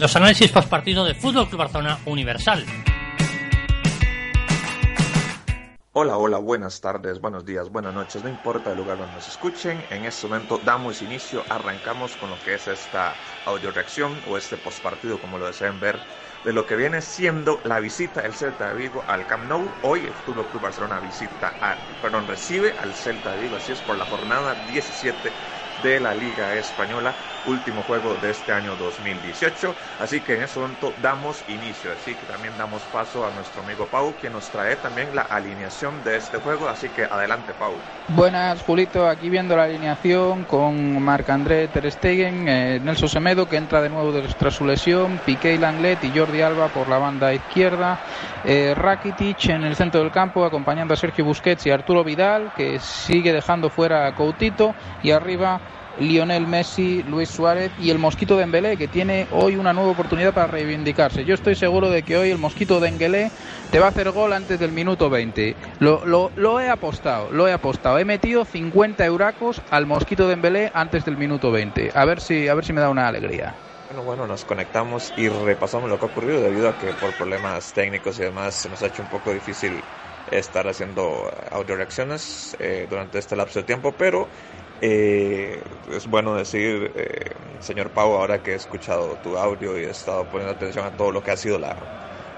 Los análisis post partido de Fútbol Club Barcelona Universal. Hola, hola, buenas tardes, buenos días, buenas noches, no importa el lugar donde nos escuchen, en este momento damos inicio, arrancamos con lo que es esta audio reacción o este postpartido como lo deseen ver de lo que viene siendo la visita del Celta de Vigo al Camp Nou. Hoy el Fútbol Club Barcelona visita a, perdón, recibe al Celta de Vigo, así es por la jornada 17 de la Liga Española, último juego de este año 2018. Así que en ese momento damos inicio, así que también damos paso a nuestro amigo Pau, que nos trae también la alineación de este juego. Así que adelante, Pau. Buenas, Julito, aquí viendo la alineación con Marc-André Ter Stegen, eh, Nelson Semedo, que entra de nuevo tras su lesión, Piqué Langlet y Jordi Alba por la banda izquierda, eh, Rakitic en el centro del campo, acompañando a Sergio Busquets y Arturo Vidal, que sigue dejando fuera a Coutito, y arriba Lionel Messi, Luis Suárez y el Mosquito Dembélé, que tiene hoy una nueva oportunidad para reivindicarse. Yo estoy seguro de que hoy el Mosquito Dembélé te va a hacer gol antes del minuto 20. Lo, lo, lo he apostado, lo he apostado. He metido 50 euracos al Mosquito Dembélé antes del minuto 20. A ver si, a ver si me da una alegría. Bueno, bueno, nos conectamos y repasamos lo que ha ocurrido debido a que por problemas técnicos y demás se nos ha hecho un poco difícil estar haciendo audio reacciones eh, durante este lapso de tiempo, pero eh, es bueno decir, eh, señor Pau, ahora que he escuchado tu audio y he estado poniendo atención a todo lo que ha sido la,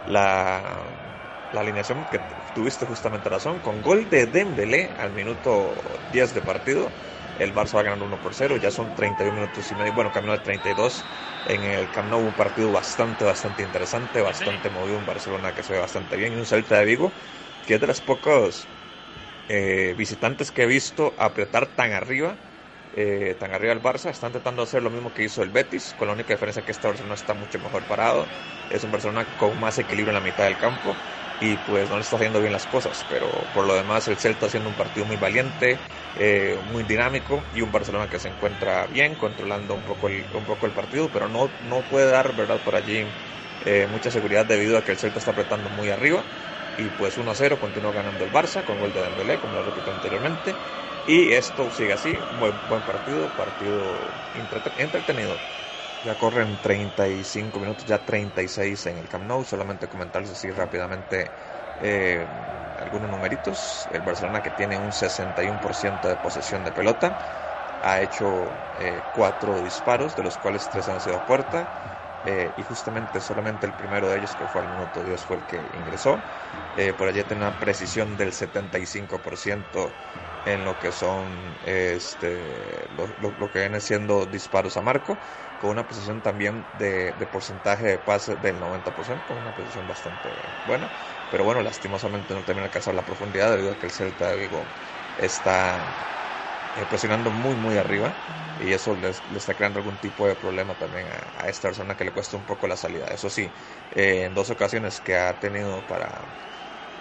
la, la alineación, que tuviste justamente razón, con gol de Dembélé al minuto 10 de partido, el Barça va ganando 1 por 0, ya son 31 minutos y medio, bueno, camino de 32 en el Camp Nou, un partido bastante, bastante interesante, bastante movido, un Barcelona que se ve bastante bien y un Celta de Vigo que es de las pocos eh, visitantes que he visto apretar tan arriba, eh, tan arriba el Barça, están tratando de hacer lo mismo que hizo el Betis, con la única diferencia que esta Barcelona está mucho mejor parado, es un Barcelona con más equilibrio en la mitad del campo y pues no le está haciendo bien las cosas, pero por lo demás el Celta haciendo un partido muy valiente, eh, muy dinámico y un Barcelona que se encuentra bien, controlando un poco el, un poco el partido, pero no, no puede dar verdad por allí mucha seguridad debido a que el Celta está apretando muy arriba y pues 1 a 0 continúa ganando el Barça con gol de Dembélé, como lo repito anteriormente. Y esto sigue así, buen, buen partido, partido entretenido. Ya corren 35 minutos, ya 36 en el Camp Nou. Solamente comentarles así rápidamente eh, algunos numeritos. El Barcelona que tiene un 61% de posesión de pelota ha hecho eh, cuatro disparos, de los cuales tres han sido a puerta. Eh, y justamente solamente el primero de ellos, que fue al minuto 10, fue el que ingresó. Eh, por allí tiene una precisión del 75% en lo que son este, lo, que viene siendo disparos a marco, con una precisión también de, porcentaje de pase del 90%, con una precisión bastante buena. Pero bueno, lastimosamente no termina de alcanzar la profundidad debido a que el Celta de Vigo está eh, presionando muy muy arriba y eso le está creando algún tipo de problema también a, esta persona que le cuesta un poco la salida. Eso sí, eh, en dos ocasiones que ha tenido para,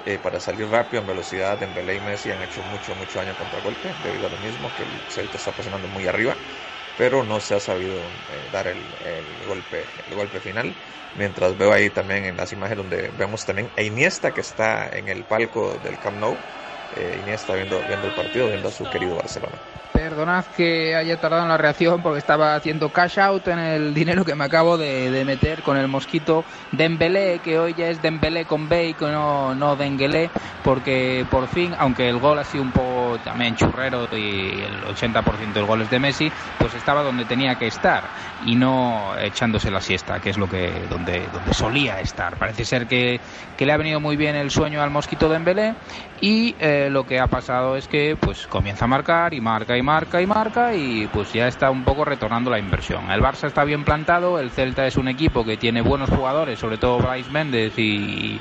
eh, para salir rápido en velocidad, en y Messi han hecho mucho mucho daño contra golpe debido a lo mismo que el Celta está presionando muy arriba, pero no se ha sabido dar el, el, golpe el golpe final. Mientras veo ahí también en las imágenes donde vemos también a Iniesta que está en el palco del Camp Nou eh, Iniesta viendo, viendo el partido, viendo a su querido Barcelona. Perdonad que haya tardado en la reacción porque estaba haciendo cash out en el dinero que me acabo de, meter con el mosquito Dembélé, que hoy ya es Dembélé con B y no, no Denguelé, porque por fin, aunque el gol ha sido un poco también churrero y el 80% del gol es de Messi, pues estaba donde tenía que estar y no echándose la siesta, que es lo que donde, donde solía estar. Parece ser que, que le ha venido muy bien el sueño al mosquito Dembélé y eh, lo que ha pasado es que pues comienza a marcar y marca y marca y marca y pues ya está un poco retornando la inversión. El Barça está bien plantado, el Celta es un equipo que tiene buenos jugadores, sobre todo Bryce Méndez y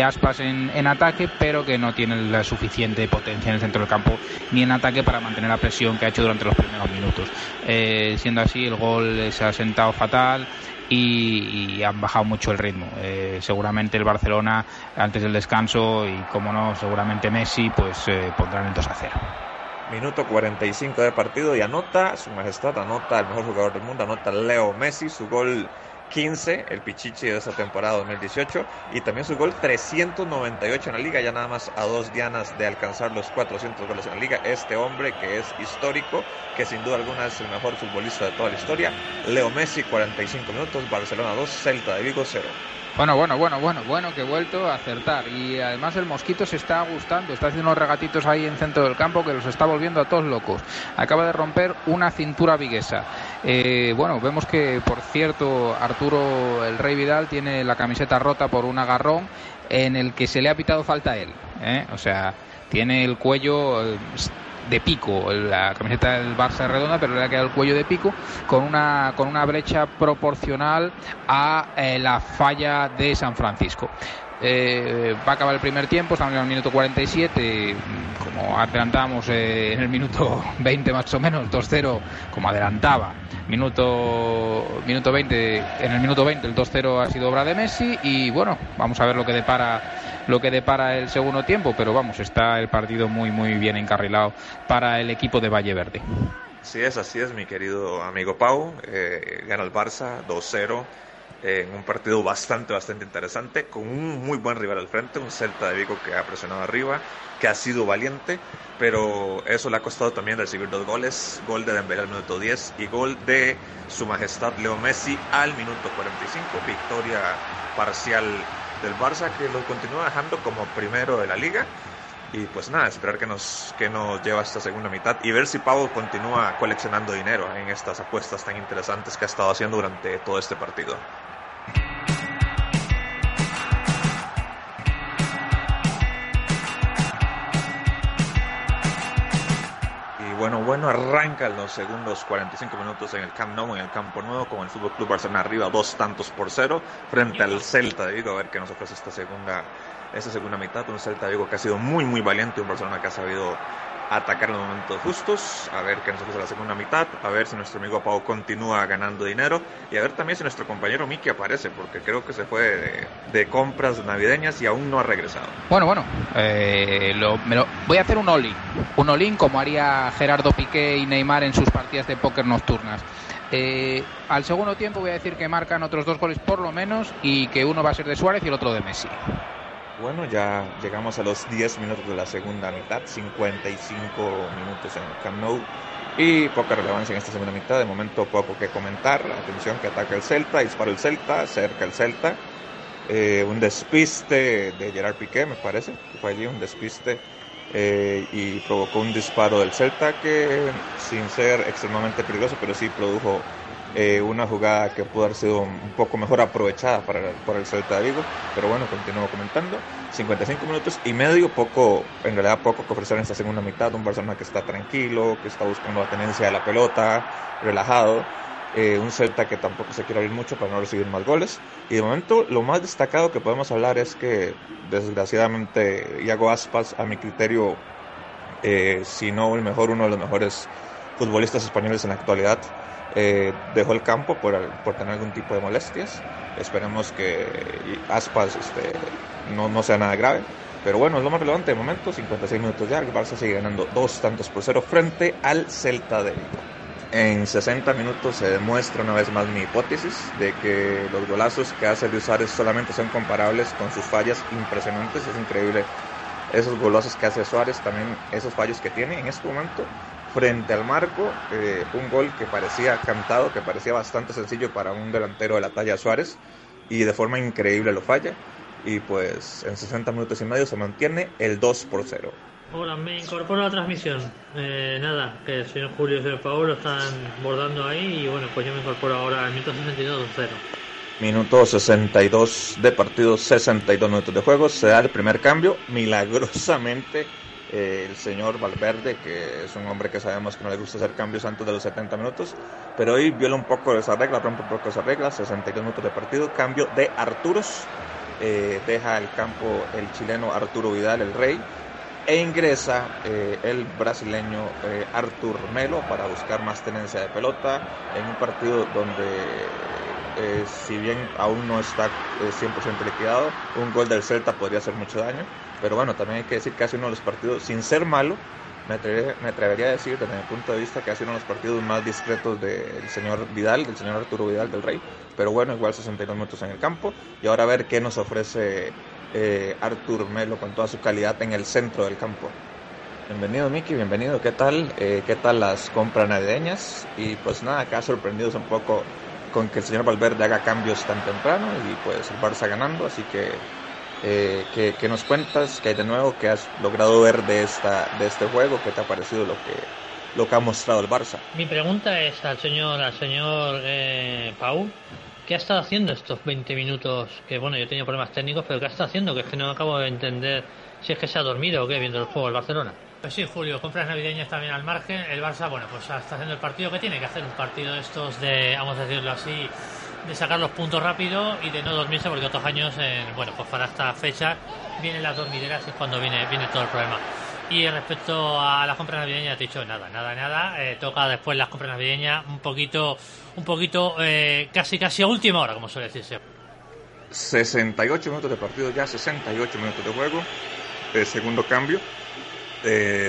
Aspas en, en, ataque, pero que no tiene la suficiente potencia en el centro del campo ni en ataque para mantener la presión que ha hecho durante los primeros minutos. Eh, siendo así, el gol se ha sentado fatal y, han bajado mucho el ritmo. Eh, seguramente el Barcelona antes del descanso y como no, seguramente Messi pues eh, pondrán el 2 a 0. Minuto 45 de partido y anota, su majestad anota el mejor jugador del mundo, anota Leo Messi, su gol 15, el Pichichi de esta temporada 2018, y también su gol 398 en la liga, ya nada más a dos dianas de alcanzar los 400 goles en la liga. Este hombre que es histórico, que sin duda alguna es el mejor futbolista de toda la historia, Leo Messi, 45 minutos, Barcelona 2, Celta de Vigo 0. Bueno, bueno, bueno, bueno, bueno que he vuelto a acertar. Y además el mosquito se está gustando, está haciendo unos regatitos ahí en centro del campo que los está volviendo a todos locos. Acaba de romper una cintura viguesa. Eh, bueno, vemos que, por cierto, Arturo el Rey Vidal tiene la camiseta rota por un agarrón en el que se le ha pitado falta a él. ¿eh? O sea, tiene el cuello eh, de pico. La camiseta del Barça es redonda, pero le ha quedado el cuello de pico con una, con una brecha proporcional a eh, la falla de San Francisco. Eh, va a acabar el primer tiempo, estamos en el minuto 47, como adelantamos eh, en el minuto 20 más o menos, 2-0, como adelantaba. Minuto, minuto 20, en el minuto 20 el 2-0 ha sido obra de Messi y bueno, vamos a ver lo que depara lo que depara el segundo tiempo, pero vamos, está el partido muy muy bien encarrilado para el equipo de Valle Verde. Sí es, así es, mi querido amigo Pau. Eh, gana el Barça 2-0 en un partido bastante, bastante interesante, con un muy buen rival al frente, un Celta de Vigo que ha presionado arriba, que ha sido valiente, pero eso le ha costado también recibir dos goles, gol de Dembélé al minuto 10 y gol de su majestad Leo Messi al minuto 45, victoria parcial del Barça que lo continúa dejando como primero de la liga. Y pues nada, esperar que nos, que nos lleva esta segunda mitad y ver si Pau continúa coleccionando dinero en estas apuestas tan interesantes que ha estado haciendo durante todo este partido. Bueno, bueno, arrancan los segundos 45 minutos en el Camp Nou, en el campo nuevo, con el Fútbol Club Barcelona arriba dos tantos por cero frente al Celta de Vigo, a ver qué nos ofrece esta segunda, esta segunda mitad. Un Celta de Vigo que ha sido muy, muy valiente, un Barcelona que ha sabido atacar en los momentos justos, a ver qué nos ofrece la segunda mitad, a ver si nuestro amigo Pau continúa ganando dinero y a ver también si nuestro compañero Miki aparece, porque creo que se fue de, compras navideñas y aún no ha regresado. Bueno, bueno, eh, lo, voy a hacer un all un all como haría Gerardo Piqué y Neymar en sus partidas de póker nocturnas. Eh, al segundo tiempo voy a decir que marcan otros dos goles por lo menos y que uno va a ser de Suárez y el otro de Messi. Bueno, ya llegamos a los 10 minutos de la segunda mitad, 55 minutos en el Camp Nou y poca relevancia en esta segunda mitad. De momento poco que comentar. Atención que ataca el Celta, dispara el Celta, cerca el Celta. Eh, un despiste de Gerard Piqué, me parece, fue allí un despiste eh, y provocó un disparo del Celta que sin ser extremadamente peligroso, pero sí produjo eh, una jugada que pudo haber sido un poco mejor aprovechada para, por el Celta de Vigo, pero bueno, continúo comentando. 55 minutos y medio, poco, en realidad poco que ofrecer en esta segunda mitad. Un Barcelona que está tranquilo, que está buscando la tenencia de la pelota, relajado. Eh, un Celta que tampoco se quiere abrir mucho para no recibir más goles. Y de momento lo más destacado que podemos hablar es que desgraciadamente Iago Aspas, a mi criterio, eh, si no el mejor, uno de los mejores futbolistas españoles en la actualidad, eh, dejó el campo por, por, tener algún tipo de molestias. Esperemos que Aspas este, no, no sea nada grave. Pero bueno, es lo más relevante de momento, 56 minutos ya, el Barça sigue ganando dos tantos por cero frente al Celta de Vigo. En 60 minutos se demuestra una vez más mi hipótesis de que los golazos que hace Luis Suárez solamente son comparables con sus fallas impresionantes. Es increíble esos golazos que hace Suárez, también esos fallos que tiene en este momento frente al marco, eh, un gol que parecía cantado, que parecía bastante sencillo para un delantero de la talla Suárez y de forma increíble lo falla y pues en 60 minutos y medio se mantiene el 2 por 0. Hola, me incorporo a la transmisión. Eh, nada, que el señor Julio y el señor Paolo están bordando ahí y bueno, pues yo me incorporo ahora al minuto 62 0. Minuto 62 de partido, 62 minutos de juego. Se da el primer cambio. Milagrosamente eh, el señor Valverde, que es un hombre que sabemos que no le gusta hacer cambios antes de los 70 minutos, pero hoy viola un poco esa regla, rompe un poco esa regla, 62 minutos de partido, cambio de Arturos, eh, deja el campo el chileno Arturo Vidal, el rey, e ingresa eh, el brasileño Artur Melo para buscar más tenencia de pelota en un partido donde si bien aún no está 100% liquidado, un gol del Celta podría hacer mucho daño pero bueno, también hay que decir que hace uno de los partidos, sin ser malo, me atrevería, a decir desde mi punto de vista que ha sido uno de los partidos más discretos del señor Vidal, del señor Arturo Vidal del Rey. Pero bueno, igual 62 minutos en el campo. Y ahora a ver qué nos ofrece eh, Artur Melo con toda su calidad en el centro del campo. Bienvenido Miki, bienvenido, ¿qué tal? Eh, ¿Qué tal las compras navideñas? Y pues nada, acá sorprendidos un poco con que el señor Valverde haga cambios tan temprano y pues el Barça ganando, así que eh, ¿qué, nos cuentas? ¿Qué hay de nuevo? ¿Qué has logrado ver de, esta, de este juego? ¿Qué te ha parecido lo que, lo que ha mostrado el Barça? Mi pregunta es al señor, al señor eh, Pau, ¿qué ha estado haciendo estos 20 minutos? Que bueno, yo he tenido problemas técnicos, pero ¿qué ha estado haciendo? Que es que no acabo de entender si es que se ha dormido o qué viendo el juego del Barcelona. Pues sí, Julio, compras navideñas también al margen. El Barça, bueno, pues está haciendo el partido que tiene que hacer, un partido de estos de, vamos a decirlo así, de sacar los puntos rápido y de no dormirse porque otros años, bueno, pues para esta fecha vienen las dormideras y es cuando viene, viene todo el problema. Y respecto a las compras navideñas, te he dicho nada, nada, nada. Eh, toca después las compras navideñas un poquito, un poquito, eh, casi, casi a última hora, como suele decirse. 68 minutos de partido ya, 68 minutos de juego. Eh, segundo cambio.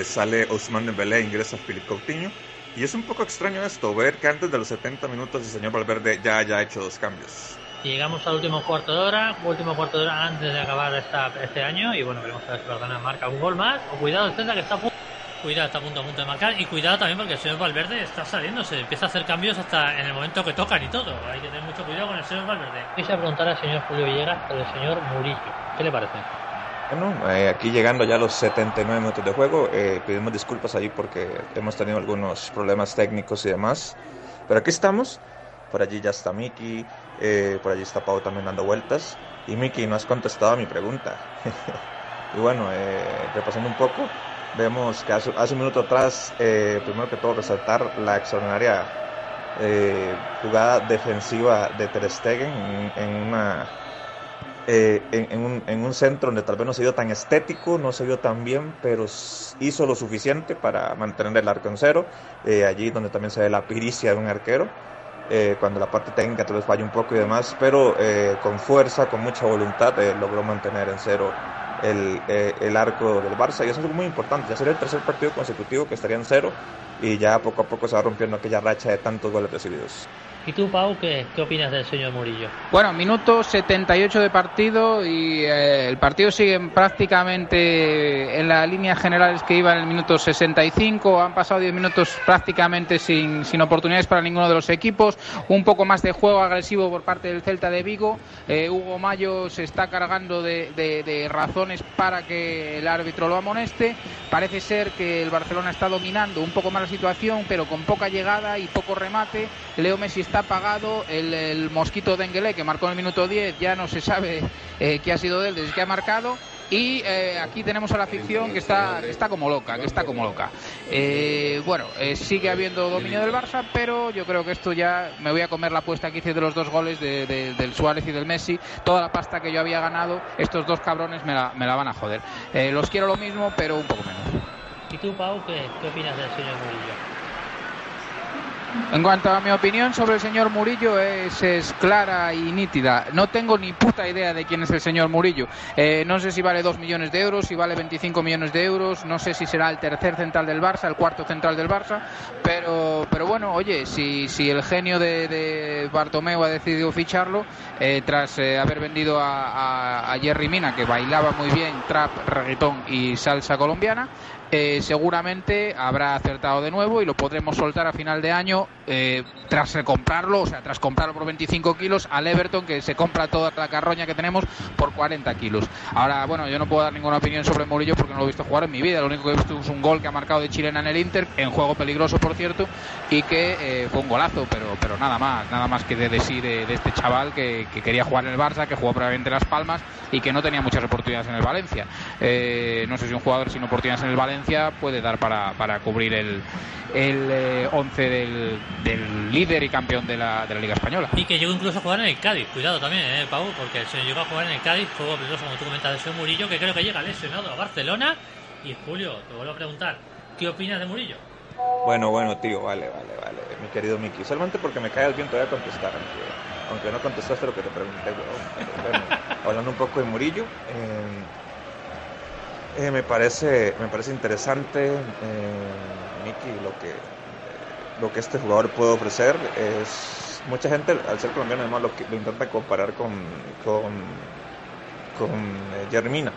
sale Ousmane Dembélé, ingresa Philippe Coutinho. Y es un poco extraño esto, ver que antes de los 70 minutos el señor Valverde ya haya hecho dos cambios. llegamos al último cuarto de hora, último cuarto de hora antes de acabar esta, este año. Y bueno, veremos a ver si Barcelona marca un gol más. O cuidado, el Celta que está a punto. Cuidado, está a punto, a punto de marcar. Y cuidado también porque el señor Valverde está saliendo. Se empieza a hacer cambios hasta en el momento que tocan y todo. Hay que tener mucho cuidado con el señor Valverde. Quisiera preguntar al señor Julio Villegas por el señor Murillo. ¿Qué le parece? Bueno, eh, aquí llegando ya a los 79 minutos de juego, eh, pedimos disculpas ahí porque hemos tenido algunos problemas técnicos y demás. Pero aquí estamos, por allí ya está Miki, eh, por allí está Pau también dando vueltas. Y Miki, no has contestado a mi pregunta. y bueno, repasando un poco, vemos que hace, un minuto atrás, primero que todo resaltar la extraordinaria jugada defensiva de Ter Stegen en una eh, en, un, en, un, centro donde tal vez no se vio tan estético, no se vio tan bien, pero hizo lo suficiente para mantener el arco en cero. Eh, allí donde también se ve la piricia de un arquero, eh, cuando la parte técnica tal vez falla un poco y demás, pero con fuerza, con mucha voluntad, logró mantener en cero el, el, arco del Barça. Y eso es muy importante, ya sería el tercer partido consecutivo que estaría en cero y ya poco a poco se va rompiendo aquella racha de tantos goles recibidos. ¿Y tú, Pau, qué, qué opinas del señor Murillo? Bueno, minuto 78 de partido y eh, el partido sigue prácticamente en las líneas generales que iba en el minuto 65. Han pasado 10 minutos prácticamente sin, sin oportunidades para ninguno de los equipos. Un poco más de juego agresivo por parte del Celta de Vigo. Eh, Hugo Mayo se está cargando de, de razones para que el árbitro lo amoneste. Parece ser que el Barcelona está dominando un poco más la situación, pero con poca llegada y poco remate. Leo Messi está apagado. El, el mosquito Denguele, que marcó en el minuto 10, ya no se sabe eh, qué ha sido de él desde que ha marcado. Y eh, aquí tenemos a la ficción que está, está como loca, que está como loca. Eh, bueno, sigue habiendo dominio del Barça, pero yo creo que esto ya me voy a comer la apuesta que hice de los dos goles de, del Suárez y del Messi. Toda la pasta que yo había ganado, estos dos cabrones me la, me la van a joder. los quiero lo mismo, pero un poco menos. ¿Y tú, Pau, qué, qué opinas del señor Murillo? En cuanto a mi opinión sobre el señor Murillo, es, clara y nítida. No tengo ni puta idea de quién es el señor Murillo. Eh, no sé si vale 2 millones de euros, si vale 25 millones de euros, no sé si será el tercer central del Barça, el cuarto central del Barça, pero, pero bueno, oye, si, si el genio de, de ha decidido ficharlo, eh, tras eh, haber vendido a, a Jerry Mina, que bailaba muy bien trap, reggaetón y salsa colombiana, eh, seguramente habrá acertado de nuevo y lo podremos soltar a final de año eh, tras recomprarlo, o sea, tras comprarlo por 25 kilos al Everton que se compra toda la carroña que tenemos por 40 kilos. Ahora, bueno, yo no puedo dar ninguna opinión sobre Murillo porque no lo he visto jugar en mi vida. Lo único que he visto es un gol que ha marcado de chilena en el Inter, en juego peligroso, por cierto, y que eh, fue un golazo, pero, pero nada más, nada más que de decir de, este chaval que, quería jugar en el Barça, que jugó probablemente Las Palmas y que no tenía muchas oportunidades en el Valencia. no sé si un jugador sin oportunidades en el Valencia puede dar para, para cubrir el, el 11 eh, del, del, líder y campeón de la, de la Liga Española. Y que llegó incluso a jugar en el Cádiz, cuidado también, eh, Pau, porque se llegó a jugar en el Cádiz, juego peligroso como tú comentas de ese Murillo, que creo que llega lesionado a Barcelona. Y Julio, te vuelvo a preguntar, ¿qué opinas de Murillo? Bueno, bueno, tío, vale, vale, vale, mi querido Miki. Solamente porque me cae el viento voy a contestar, aunque, no contestaste lo que te pregunté, bueno, hablando un poco de Murillo, eh, Eh, me parece me parece interesante, eh, Miki, lo que lo que este jugador puede ofrecer es mucha gente al ser colombiano además lo, lo intenta comparar con con, con eh, Germina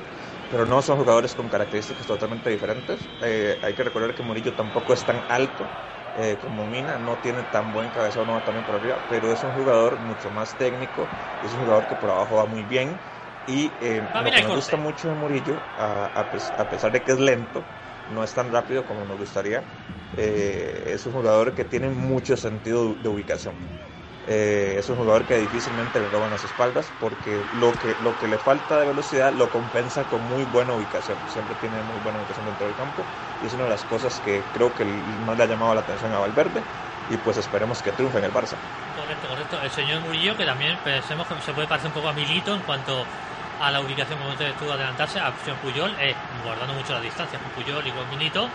pero no son jugadores con características totalmente diferentes. Eh, hay que recordar que Murillo tampoco es tan alto como Mina, no tiene tan buen cabezón, no va también por arriba, pero es un jugador mucho más técnico, es un jugador que por abajo va muy bien. Y eh, lo que me gusta mucho de Murillo, a, a, pesar de que es lento, no es tan rápido como nos gustaría, eh, es un jugador que tiene mucho sentido de ubicación. Eh, es un jugador que difícilmente le roban las espaldas porque lo que, lo que le falta de velocidad lo compensa con muy buena ubicación. Siempre tiene muy buena ubicación dentro del campo y es una de las cosas que creo que más le ha llamado la atención a Valverde y pues esperemos que triunfe en el Barça. Correcto, correcto. El señor Murillo que también pensemos que se puede parecer un poco a Milito en cuanto a la ubicación como usted estuvo adelantarse a Puyol, eh, guardando mucho la distancia con Puyol y con Milito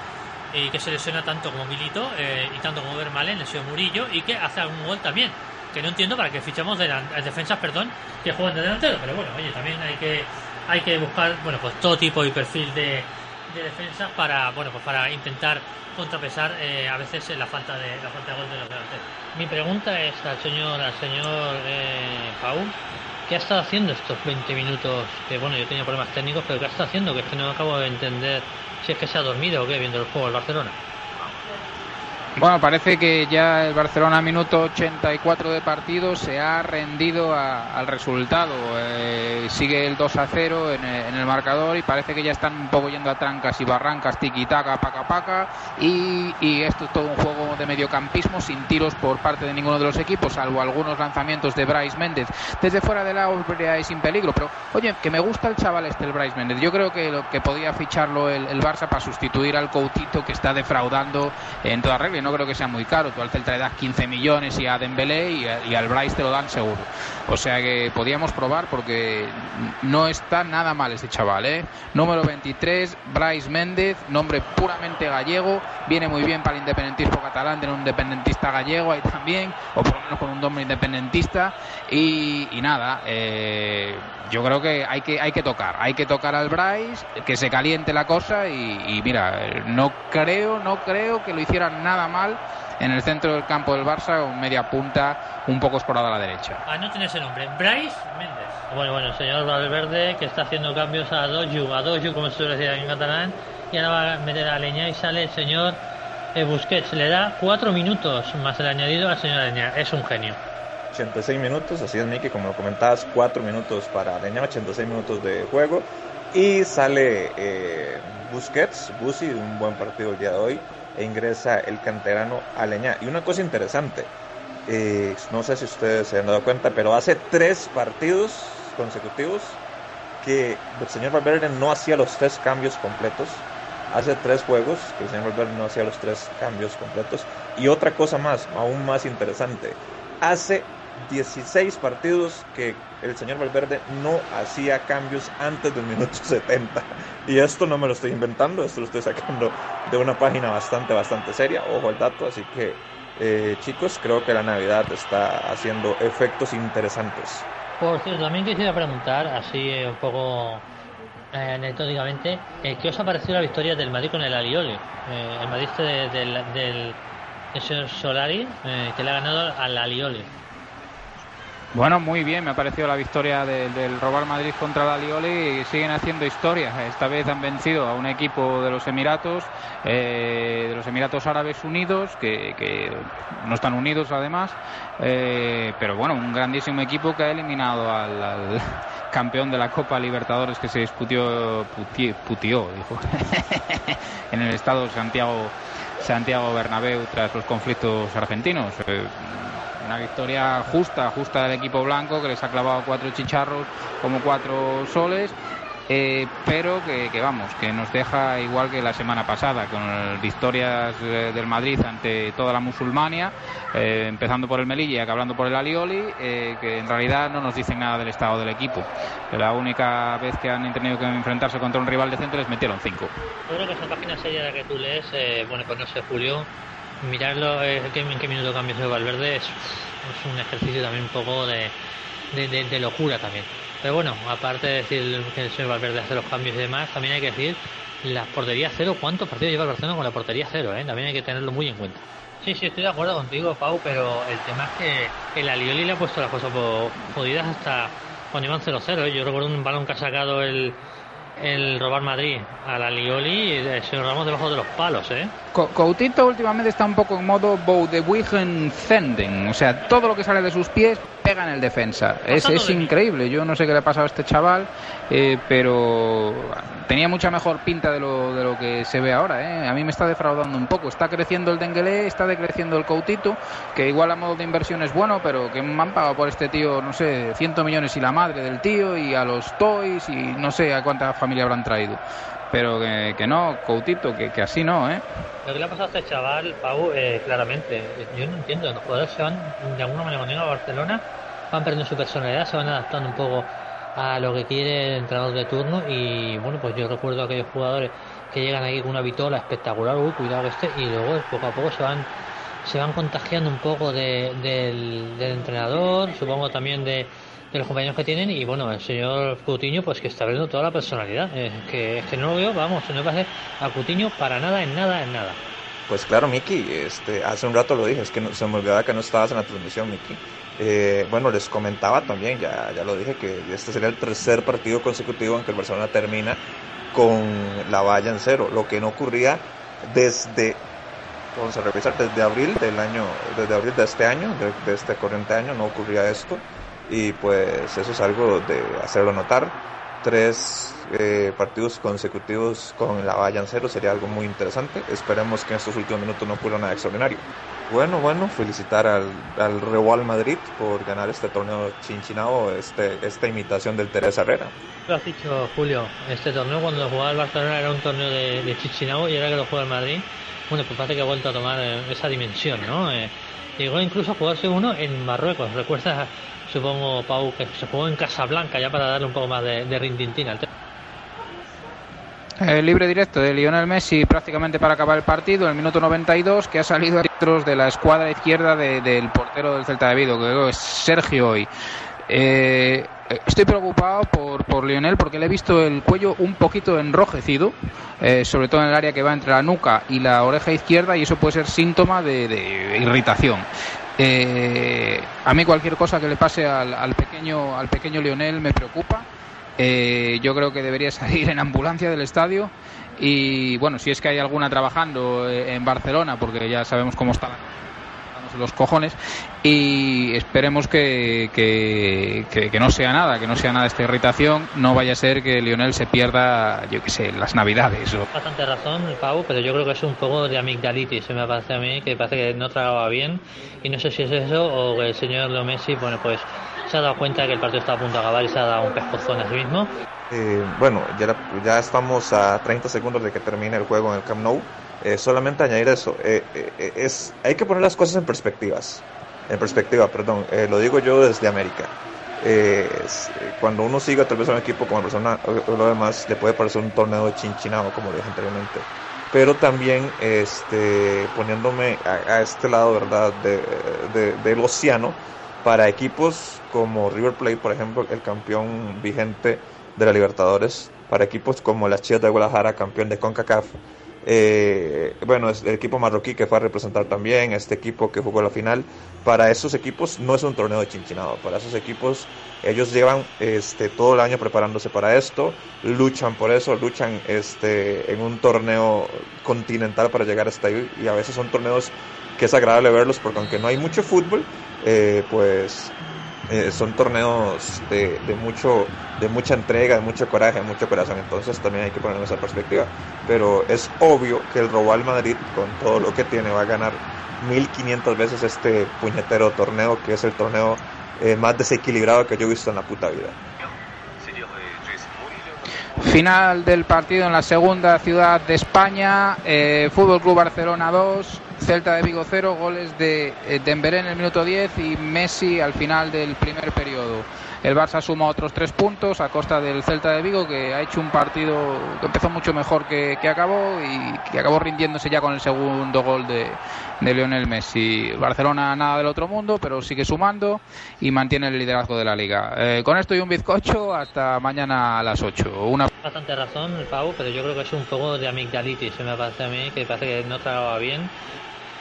y que se lesiona tanto como Milito eh, y tanto como Vermalen, señor Murillo y que hace algún gol también que no entiendo para que fichemos de defensas, perdón, que juegan de delantero, pero bueno, oye, también hay que hay que buscar, bueno, pues todo tipo y perfil de, de defensas para, bueno, pues para intentar contrapesar eh, a veces la falta de la falta de gol de los delanteros. Mi pregunta es al señor al señor eh, Paul, ¿qué ha estado haciendo estos 20 minutos? Que bueno, yo tenía problemas técnicos, pero ¿qué ha estado haciendo? Que es que no acabo de entender si es que se ha dormido o qué viendo el juego del Barcelona. Bueno, parece que ya el Barcelona, minuto 84 de partido, se ha rendido al resultado. Eh, sigue el 2 a 0 en el, marcador y parece que ya están un poco yendo a trancas y barrancas, tiki-taka, paca-paca. Y, y, esto es todo un juego de mediocampismo sin tiros por parte de ninguno de los equipos, salvo algunos lanzamientos de Bryce Méndez desde fuera de la y sin peligro. Pero, oye, que me gusta el chaval este, el Bryce Méndez. Yo creo que, lo, que podía ficharlo el, el Barça para sustituir al Coutito que está defraudando en toda regla no creo que sea muy caro. Tú al Celta le das 15 millones y a Dembélé y, al Bryce te lo dan seguro. O sea que podíamos probar porque no está nada mal este chaval. ¿eh? Número 23, Bryce Méndez, nombre puramente gallego. Viene muy bien para el independentismo catalán, tener un independentista gallego ahí también, o por lo menos con un nombre independentista. Y, y nada, eh, yo creo que hay que hay que tocar, hay que tocar al Bryce, que se caliente la cosa y, y, mira, no creo, no creo que lo hicieran nada mal en el centro del campo del Barça con media punta un poco explorada a la derecha. Ah, no tiene ese nombre, Bryce Méndez. Bueno, bueno, señor Valverde que está haciendo cambios a Doju, a Doju como se suele decir en catalán, y ahora va a meter a Leña y sale el señor eh, Busquets, le da cuatro minutos más el añadido al señor Leña, es un genio. 86 minutos, así es Miki, como lo comentabas, 4 minutos para Leña, 86 minutos de juego. Y sale eh, Busquets, Busi, un buen partido el día de hoy, e ingresa el canterano Aleñá. Y una cosa interesante, eh, no sé si ustedes se han dado cuenta, pero hace tres partidos consecutivos que el señor Valverde no hacía los tres cambios completos. Hace tres juegos que el señor Valverde no hacía los tres cambios completos. Y otra cosa más, aún más interesante, hace 16 partidos que el señor Valverde no hacía cambios antes del minuto 70. Y esto no me lo estoy inventando, esto lo estoy sacando de una página bastante, bastante seria. Ojo al dato, así que eh, chicos, creo que la Navidad está haciendo efectos interesantes. Por cierto, también quisiera preguntar, así eh, un poco eh, anecdóticamente, eh, ¿qué os ha parecido la victoria del Madrid con el Alioli? Eh, el Madrid de, de, del, del Solari, que le ha ganado al Alioli. Bueno, muy bien, me ha parecido la victoria de, del Robar Madrid contra la Lioli y siguen haciendo historia. Esta vez han vencido a un equipo de los Emiratos, eh, de los Emiratos Árabes Unidos, que, que no están unidos además, eh, pero bueno, un grandísimo equipo que ha eliminado al, al campeón de la Copa Libertadores que se disputió, en el estado Santiago, Santiago Bernabéu tras los conflictos argentinos. Eh, una victoria justa, justa del equipo blanco que les ha clavado cuatro chicharros como cuatro soles. Eh, pero que, que, vamos, que nos deja igual que la semana pasada, con victorias eh, del Madrid ante toda la musulmania, eh, empezando por el Melilla y acabando por el Alioli, eh, que en realidad no nos dicen nada del estado del equipo. La única vez que han tenido que enfrentarse contra un rival decente les metieron cinco. Yo creo que esa página seria la que tú lees, eh, bueno, pues no sé, Julio, mirarlo eh, en qué minuto cambios de Valverde es, un ejercicio también un poco de, de, de, de locura también. Pero bueno, aparte de decir que el señor Valverde hace los cambios y demás, también hay que decir la portería cero, ¿cuántos partidos lleva el Barcelona con la portería cero? Eh? También hay que tenerlo muy en cuenta. Sí, sí, estoy de acuerdo contigo, Pau, pero el tema es que el Alioli le ha puesto las cosas jodidas hasta cuando iban 0-0. ¿eh? Yo recuerdo un balón que ha sacado el, el robar Madrid a la Lioli el señor Ramos debajo de los palos, ¿eh? Coutito últimamente está un poco en modo Boudewijn Zenden, o sea, todo lo que sale de sus pies pega en el defensa. Es, es increíble, yo no sé qué le ha pasado a este chaval, eh, pero tenía mucha mejor pinta de lo, de lo que se ve ahora, ¿eh? A mí me está defraudando un poco. Está creciendo el Denguelé, está decreciendo el Coutito, que igual a modo de inversión es bueno, pero que me han pagado por este tío, no sé, 100 millones y la madre del tío y a los toys y no sé a cuánta familia habrán traído. Pero que, no, Coutito, que, así no, ¿eh? Lo que le ha pasado a este chaval, Pau, eh, claramente, yo no entiendo, los jugadores se van de alguna manera a Barcelona, van perdiendo su personalidad, se van adaptando un poco a lo que quiere el entrenador de turno y bueno, pues yo recuerdo a aquellos jugadores que llegan aquí con una vitola espectacular, uy, cuidado que este, y luego poco a poco se van se van contagiando un poco del, del entrenador, supongo también de, de los compañeros que tienen y bueno, el señor Cutiño pues que está viendo toda la personalidad, eh, que, que no lo veo, vamos, no va a Cutiño para nada, en nada, en nada. Pues claro, Miki, este, hace un rato lo dije, es que no, se me olvidaba que no estabas en la transmisión, Miki. Eh, bueno, les comentaba también, ya, ya lo dije, que este sería el tercer partido consecutivo en que el Barcelona termina con la valla en cero, lo que no ocurría desde vamos a revisar desde abril del año desde abril de este año de, de este corriente año no ocurría esto y pues eso es algo de hacerlo notar. Tres eh, partidos consecutivos con la valla en cero sería algo muy interesante. Esperemos que en estos últimos minutos no ocurra nada extraordinario. Bueno, bueno, felicitar al, al Real Madrid por ganar este torneo chinchinao, este, esta imitación del Teresa Herrera. Lo has dicho, Julio, este torneo cuando jugaba el Barcelona era un torneo de, de y ahora que lo juega el Madrid, bueno, pues parece que ha vuelto a tomar eh, esa dimensión, ¿no? Eh, llegó incluso a jugarse uno en Marruecos, ¿recuerdas supongo, Pau, que se jugó en Casablanca ya para darle un poco más de, de al el libre directo de Lionel Messi prácticamente para acabar el partido, el minuto 92, que ha salido a de la escuadra izquierda del portero del Celta de Vigo, que es Sergio hoy. Eh, estoy preocupado por, por Lionel porque le he visto el cuello un poquito enrojecido, eh, sobre todo en el área que va entre la nuca y la oreja izquierda, y eso puede ser síntoma de, de irritación. Eh, a mí cualquier cosa que le pase al, pequeño al pequeño Lionel me preocupa. Eh, yo creo que debería salir en ambulancia del estadio y bueno, si es que hay alguna trabajando eh, en Barcelona, porque ya sabemos cómo está la los cojones y esperemos que, que, no sea nada, que no sea nada esta irritación, no vaya a ser que Lionel se pierda, yo qué sé, las navidades. O... Bastante razón, Pau, pero yo creo que es un poco de amigdalitis, se me parece a mí, que parece que no tragaba bien y no sé si es eso o que el señor Leo Messi, bueno, pues se ha dado cuenta de que el partido está a punto de acabar y se ha dado un pescozón a sí mismo. Eh, bueno, ya, ya estamos a 30 segundos de que termine el juego en el Camp Nou. Eh, solamente añadir eso, eh, eh, es, hay que poner las cosas en perspectivas, en perspectiva, perdón, lo digo yo desde América. cuando uno sigue tal vez a un equipo como persona o lo demás, le puede parecer un torneo chinchinado, como dije anteriormente. Pero también este, poniéndome a, este lado ¿verdad? De, del océano, para equipos como River Plate, por ejemplo, el campeón vigente de la Libertadores, para equipos como las Chivas de Guadalajara, campeón de CONCACAF, eh, bueno, el equipo marroquí que fue a representar también, este equipo que jugó la final, para esos equipos no es un torneo de chinchinado, para esos equipos ellos llevan este, todo el año preparándose para esto, luchan por eso, luchan este, en un torneo continental para llegar hasta ahí y a veces son torneos que es agradable verlos porque aunque no hay mucho fútbol, eh, pues eh, son torneos de, de, mucho, de mucha entrega, de mucho coraje, de mucho corazón. Entonces también hay que poner esa perspectiva. Pero es obvio que el Real Madrid, con todo lo que tiene, va a ganar 1500 veces este puñetero torneo, que es el torneo eh, más desequilibrado que yo he visto en la puta vida. Final del partido en la segunda ciudad de España, eh, Fútbol Club Barcelona 2, Celta de Vigo 0, goles de eh, Dembélé en el minuto 10 y Messi al final del primer periodo. El Barça suma otros tres puntos a costa del Celta de Vigo, que ha hecho un partido que empezó mucho mejor que, acabó y que acabó rindiéndose ya con el segundo gol de, de Lionel Messi. Barcelona nada del otro mundo, pero sigue sumando y mantiene el liderazgo de la liga. Eh, con esto y un bizcocho, hasta mañana a las 8. Una... Bastante razón, el Pau, pero yo creo que es un juego de amigdalitis, se me parece a mí, que parece que no trababa bien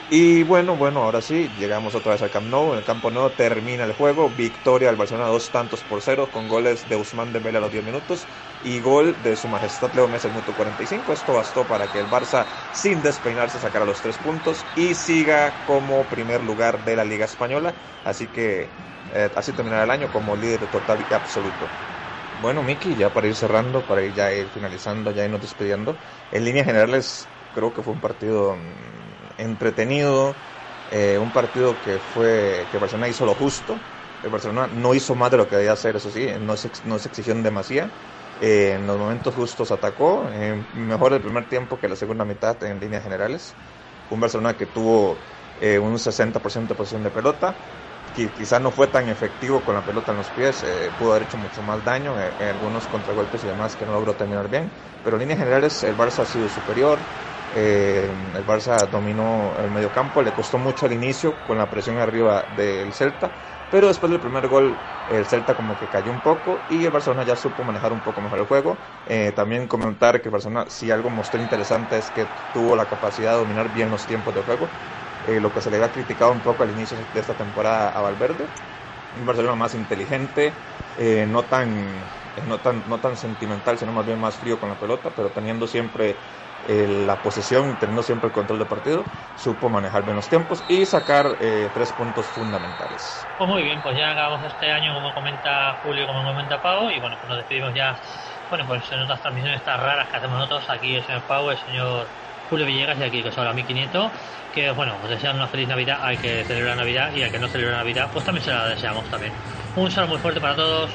y bueno, bueno, ahora sí, llegamos otra vez al Camp Nou. En el campo nuevo termina el juego. Victoria del Barcelona dos tantos por cero con goles de Usman Dembélé a los 10 minutos y gol de su majestad Leo Messi al minuto 45. Esto bastó para que el Barça, sin despeinarse, sacara los tres puntos y siga como primer lugar de la Liga Española. Así que eh, así terminará el año como líder total y absoluto. Bueno, Miki, ya para ir cerrando, para ir ya ir finalizando, ya irnos despidiendo. En líneas generales, creo que fue un partido mm, entretenido, eh, un partido que fue que Barcelona hizo lo justo. El Barcelona no hizo más de lo que debía hacer, eso sí, no se, no se exigió demasiado. Eh, en los momentos justos atacó, eh, mejor el primer tiempo que la segunda mitad en líneas generales. Un Barcelona que tuvo un 60% de posición de pelota, que quizás no fue tan efectivo con la pelota en los pies, pudo haber hecho mucho más daño en algunos contragolpes y demás que no logró terminar bien. Pero en líneas generales el Barça ha sido superior, eh, el Barça dominó el medio campo, le costó mucho al inicio con la presión arriba del Celta, pero después del primer gol el Celta como que cayó un poco y el Barcelona ya supo manejar un poco mejor el juego. Eh, también comentar que el Barcelona si algo mostró interesante es que tuvo la capacidad de dominar bien los tiempos de juego, eh, lo que se le había criticado un poco al inicio de esta temporada a Valverde. Un Barcelona más inteligente, no tan no tan, no tan sentimental, sino más bien más frío con la pelota, pero teniendo siempre la posesión teniendo siempre el control del partido, supo manejar bien los tiempos y sacar eh, tres puntos fundamentales. Pues muy bien, pues ya acabamos este año, como comenta Julio, como comenta Pau, y bueno, pues nos despedimos ya, bueno, pues en otras transmisiones estas raras que hacemos nosotros, aquí el señor Pau, el señor Julio Villegas y aquí que os habla Nieto, que bueno, os desean una feliz Navidad hay que celebrar Navidad y al que no celebra Navidad, pues también se la deseamos también. Un saludo muy fuerte para todos.